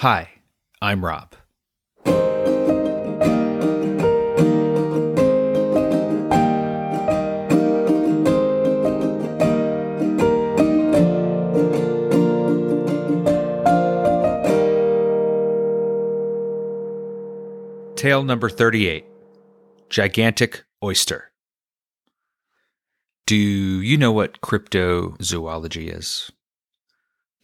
Hi, I'm Rob. Tale number 38 Gigantic Oyster. Do you know what cryptozoology is?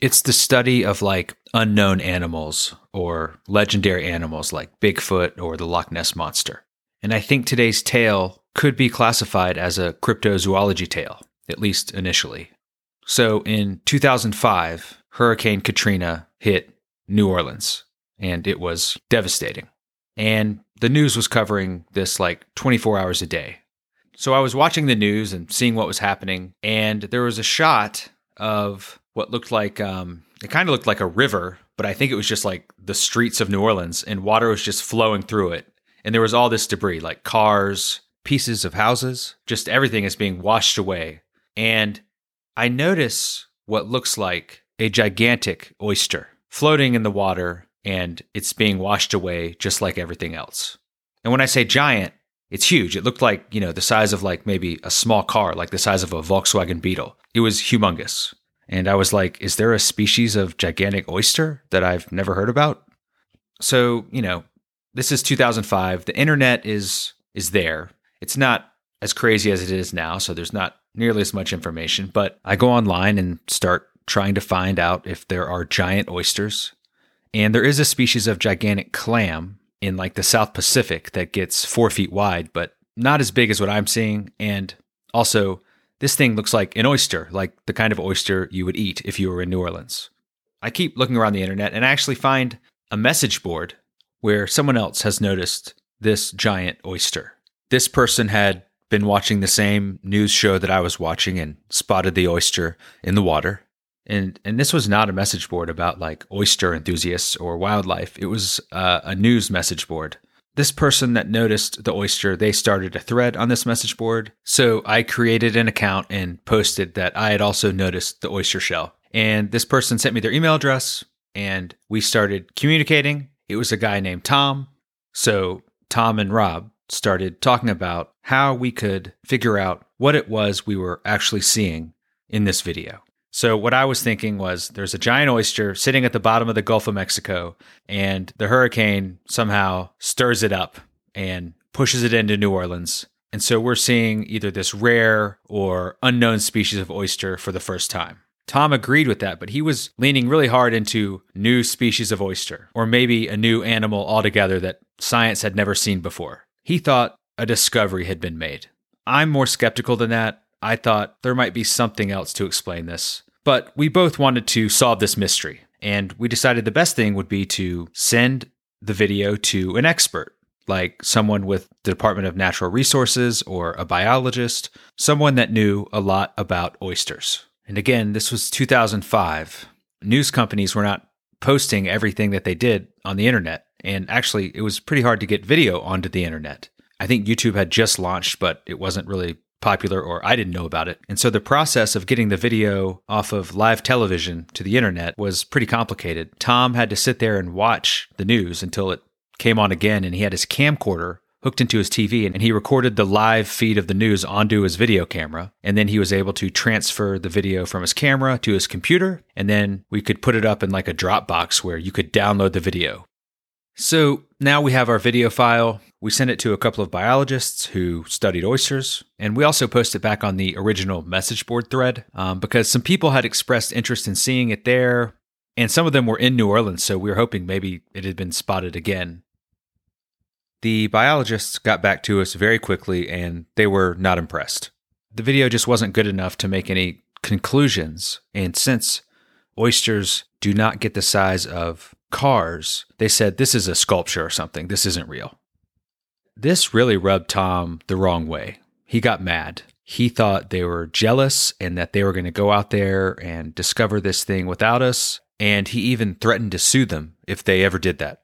It's the study of like unknown animals or legendary animals like Bigfoot or the Loch Ness Monster. And I think today's tale could be classified as a cryptozoology tale, at least initially. So in 2005, Hurricane Katrina hit New Orleans, and it was devastating. And the news was covering this like 24 hours a day. So I was watching the news and seeing what was happening, and there was a shot of what looked like um, it kind of looked like a river, but I think it was just like the streets of New Orleans, and water was just flowing through it, and there was all this debris, like cars, pieces of houses, just everything is being washed away, and I notice what looks like a gigantic oyster floating in the water, and it's being washed away just like everything else. And when I say giant, it's huge. It looked like, you know, the size of like maybe a small car, like the size of a Volkswagen Beetle. It was humongous. And I was like, is there a species of gigantic oyster that I've never heard about? So, you know, this is 2005. The internet is is there. It's not as crazy as it is now, so there's not nearly as much information, but I go online and start trying to find out if there are giant oysters. And there is a species of gigantic clam in like the South Pacific that gets four feet wide, but not as big as what I'm seeing. And also, this thing looks like an oyster, like the kind of oyster you would eat if you were in New Orleans. I keep looking around the internet and I actually find a message board where someone else has noticed this giant oyster. This person had been watching the same news show that I was watching and spotted the oyster in the water. And and this was not a message board about like oyster enthusiasts or wildlife. It was uh, a news message board this person that noticed the oyster, they started a thread on this message board. So I created an account and posted that I had also noticed the oyster shell. And this person sent me their email address and we started communicating. It was a guy named Tom. So Tom and Rob started talking about how we could figure out what it was we were actually seeing in this video. So what I was thinking was there's a giant oyster sitting at the bottom of the Gulf of Mexico and the hurricane somehow stirs it up and pushes it into New Orleans. And so we're seeing either this rare or unknown species of oyster for the first time. Tom agreed with that, but he was leaning really hard into new species of oyster or maybe a new animal altogether that science had never seen before. He thought a discovery had been made. I'm more skeptical than that. I thought there might be something else to explain this. But we both wanted to solve this mystery, and we decided the best thing would be to send the video to an expert, like someone with the Department of Natural Resources or a biologist, someone that knew a lot about oysters. And again, this was 2005. News companies were not posting everything that they did on the internet. And actually, it was pretty hard to get video onto the internet. I think YouTube had just launched, but it wasn't really popular or I didn't know about it. And so the process of getting the video off of live television to the internet was pretty complicated. Tom had to sit there and watch the news until it came on again and he had his camcorder hooked into his TV and he recorded the live feed of the news onto his video camera. And then he was able to transfer the video from his camera to his computer. And then we could put it up in like a Dropbox where you could download the video. So now we have our video file. We sent it to a couple of biologists who studied oysters, and we also posted back on the original message board thread um, because some people had expressed interest in seeing it there, and some of them were in New Orleans, so we were hoping maybe it had been spotted again. The biologists got back to us very quickly, and they were not impressed. The video just wasn't good enough to make any conclusions, and since oysters do not get the size of cars, they said, This is a sculpture or something. This isn't real. This really rubbed Tom the wrong way. He got mad. He thought they were jealous and that they were going to go out there and discover this thing without us. And he even threatened to sue them if they ever did that.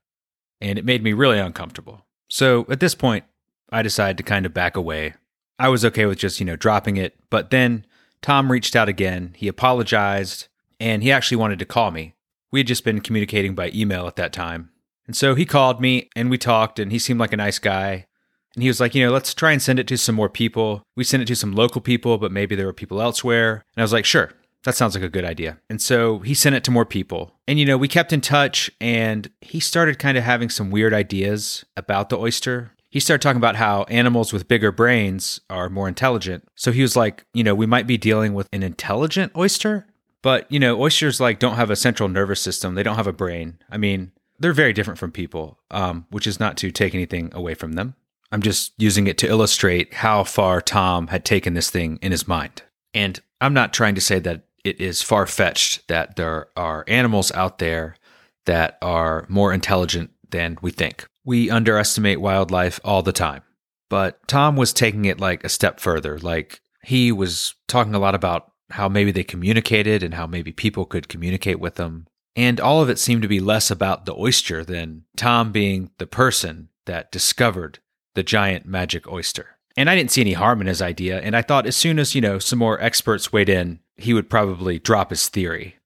And it made me really uncomfortable. So at this point, I decided to kind of back away. I was okay with just, you know, dropping it. But then Tom reached out again. He apologized and he actually wanted to call me We had just been communicating by email at that time. And so he called me and we talked, and he seemed like a nice guy. And he was like, you know, let's try and send it to some more people. We sent it to some local people, but maybe there were people elsewhere. And I was like, sure, that sounds like a good idea. And so he sent it to more people. And, you know, we kept in touch and he started kind of having some weird ideas about the oyster. He started talking about how animals with bigger brains are more intelligent. So he was like, you know, we might be dealing with an intelligent oyster. But, you know, oysters like don't have a central nervous system. They don't have a brain. I mean, they're very different from people, um, which is not to take anything away from them. I'm just using it to illustrate how far Tom had taken this thing in his mind. And I'm not trying to say that it is far fetched that there are animals out there that are more intelligent than we think. We underestimate wildlife all the time. But Tom was taking it like a step further. Like he was talking a lot about how maybe they communicated and how maybe people could communicate with them. And all of it seemed to be less about the oyster than Tom being the person that discovered the giant magic oyster. And I didn't see any harm in his idea. And I thought as soon as, you know, some more experts weighed in, he would probably drop his theory.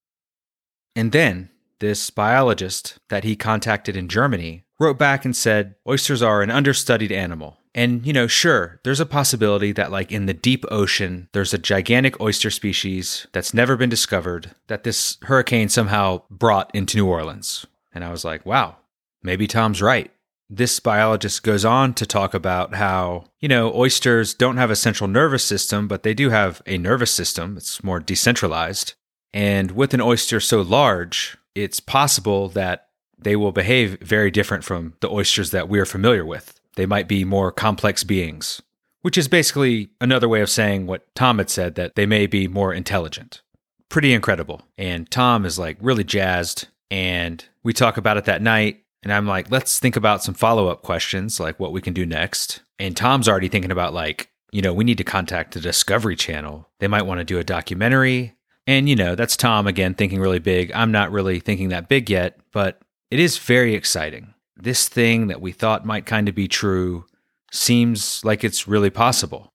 And then this biologist that he contacted in Germany wrote back and said oysters are an understudied animal. And, you know, sure, there's a possibility that, like, in the deep ocean, there's a gigantic oyster species that's never been discovered that this hurricane somehow brought into New Orleans. And I was like, wow, maybe Tom's right this biologist goes on to talk about how, you know, oysters don't have a central nervous system, but they do have a nervous system. It's more decentralized. And with an oyster so large, it's possible that they will behave very different from the oysters that we're familiar with. They might be more complex beings, which is basically another way of saying what Tom had said that they may be more intelligent. Pretty incredible. And Tom is like really jazzed. And we talk about it that night. And I'm like, let's think about some follow up questions, like what we can do next. And Tom's already thinking about, like, you know, we need to contact the Discovery Channel. They might want to do a documentary. And, you know, that's Tom again thinking really big. I'm not really thinking that big yet, but it is very exciting. This thing that we thought might kind of be true seems like it's really possible.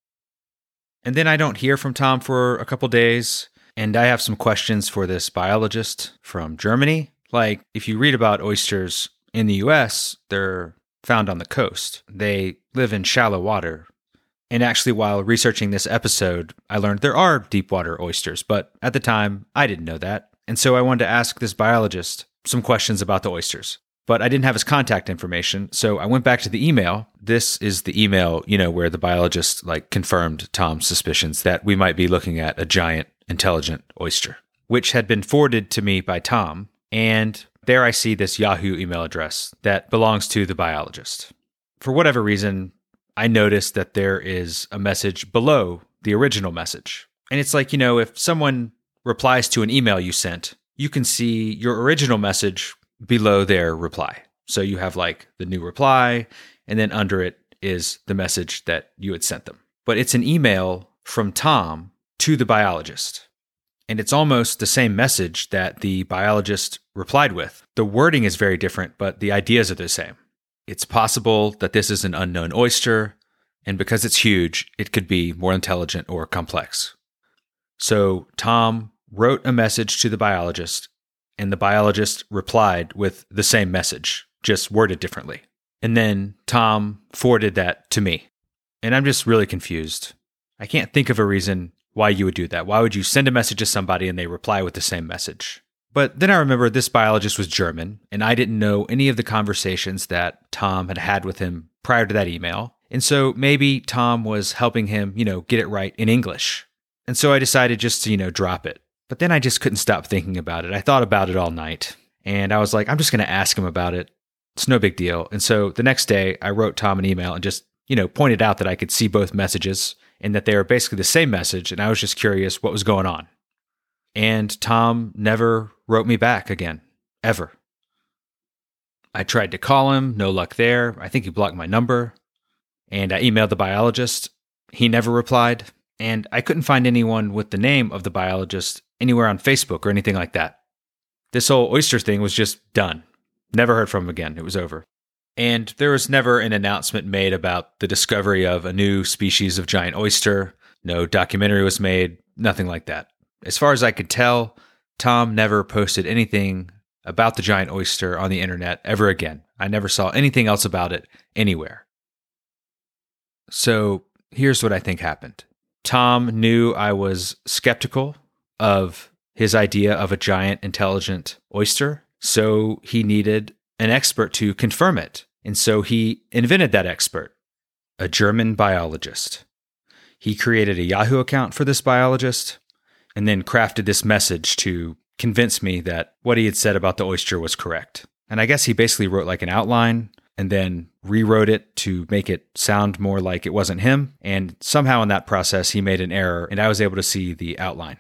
And then I don't hear from Tom for a couple days. And I have some questions for this biologist from Germany. Like, if you read about oysters, in the US, they're found on the coast. They live in shallow water. And actually, while researching this episode, I learned there are deep water oysters, but at the time, I didn't know that. And so I wanted to ask this biologist some questions about the oysters. But I didn't have his contact information, so I went back to the email. This is the email, you know, where the biologist like confirmed Tom's suspicions that we might be looking at a giant intelligent oyster, which had been forwarded to me by Tom. And there I see this Yahoo email address that belongs to the biologist. For whatever reason, I noticed that there is a message below the original message. And it's like, you know, if someone replies to an email you sent, you can see your original message below their reply. So you have like the new reply, and then under it is the message that you had sent them. But it's an email from Tom to the biologist. And it's almost the same message that the biologist replied with. The wording is very different, but the ideas are the same. It's possible that this is an unknown oyster, and because it's huge, it could be more intelligent or complex. So Tom wrote a message to the biologist, and the biologist replied with the same message, just worded differently. And then Tom forwarded that to me. And I'm just really confused. I can't think of a reason why you would do that. Why would you send a message to somebody and they reply with the same message? But then I remember this biologist was German, and I didn't know any of the conversations that Tom had had with him prior to that email. And so maybe Tom was helping him, you know, get it right in English. And so I decided just to, you know, drop it. But then I just couldn't stop thinking about it. I thought about it all night. And I was like, I'm just going to ask him about it. It's no big deal. And so the next day, I wrote Tom an email and just, you know, pointed out that I could see both messages and that they were basically the same message. And I was just curious what was going on. And Tom never wrote me back again, ever. I tried to call him, no luck there. I think he blocked my number. And I emailed the biologist. He never replied. And I couldn't find anyone with the name of the biologist anywhere on Facebook or anything like that. This whole oyster thing was just done. Never heard from him again. It was over. And there was never an announcement made about the discovery of a new species of giant oyster. No documentary was made, nothing like that. As far as I could tell, Tom never posted anything about the giant oyster on the internet ever again. I never saw anything else about it anywhere. So here's what I think happened Tom knew I was skeptical of his idea of a giant intelligent oyster, so he needed an expert to confirm it. And so he invented that expert, a German biologist. He created a Yahoo account for this biologist and then crafted this message to convince me that what he had said about the oyster was correct. And I guess he basically wrote like an outline and then rewrote it to make it sound more like it wasn't him. And somehow in that process, he made an error and I was able to see the outline.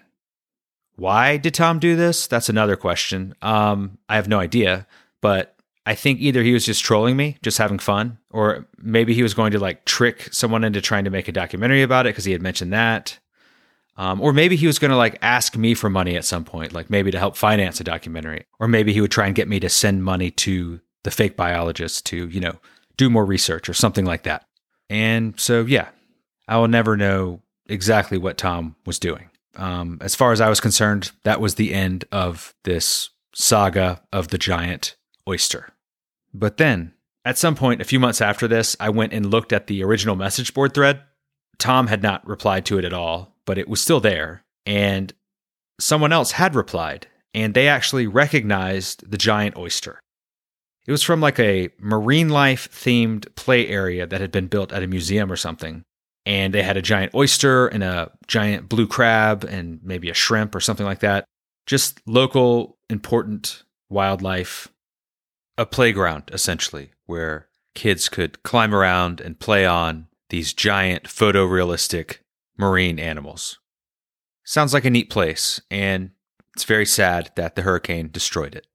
Why did Tom do this? That's another question. Um, I have no idea, but I think either he was just trolling me, just having fun, or maybe he was going to like trick someone into trying to make a documentary about it because he had mentioned that. Um, or maybe he was going to like ask me for money at some point, like maybe to help finance a documentary. Or maybe he would try and get me to send money to the fake biologist to, you know, do more research or something like that. And so, yeah, I will never know exactly what Tom was doing. Um, as far as I was concerned, that was the end of this saga of the giant oyster. But then, at some point, a few months after this, I went and looked at the original message board thread. Tom had not replied to it at all, but it was still there. And someone else had replied, and they actually recognized the giant oyster. It was from like a marine life themed play area that had been built at a museum or something. And they had a giant oyster and a giant blue crab and maybe a shrimp or something like that. Just local, important wildlife a playground, essentially, where kids could climb around and play on these giant photorealistic marine animals. Sounds like a neat place, and it's very sad that the hurricane destroyed it.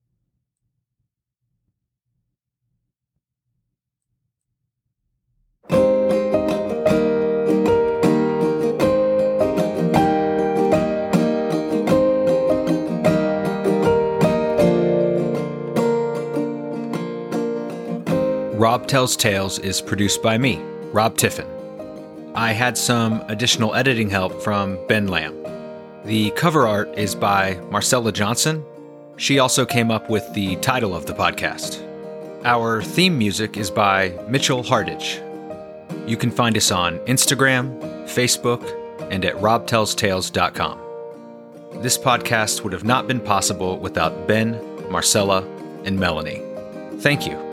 Rob Tells Tales is produced by me, Rob Tiffin. I had some additional editing help from Ben Lamb. The cover art is by Marcella Johnson. She also came up with the title of the podcast. Our theme music is by Mitchell Hardage. You can find us on Instagram, Facebook, and at robtellstales.com. This podcast would have not been possible without Ben, Marcella, and Melanie. Thank you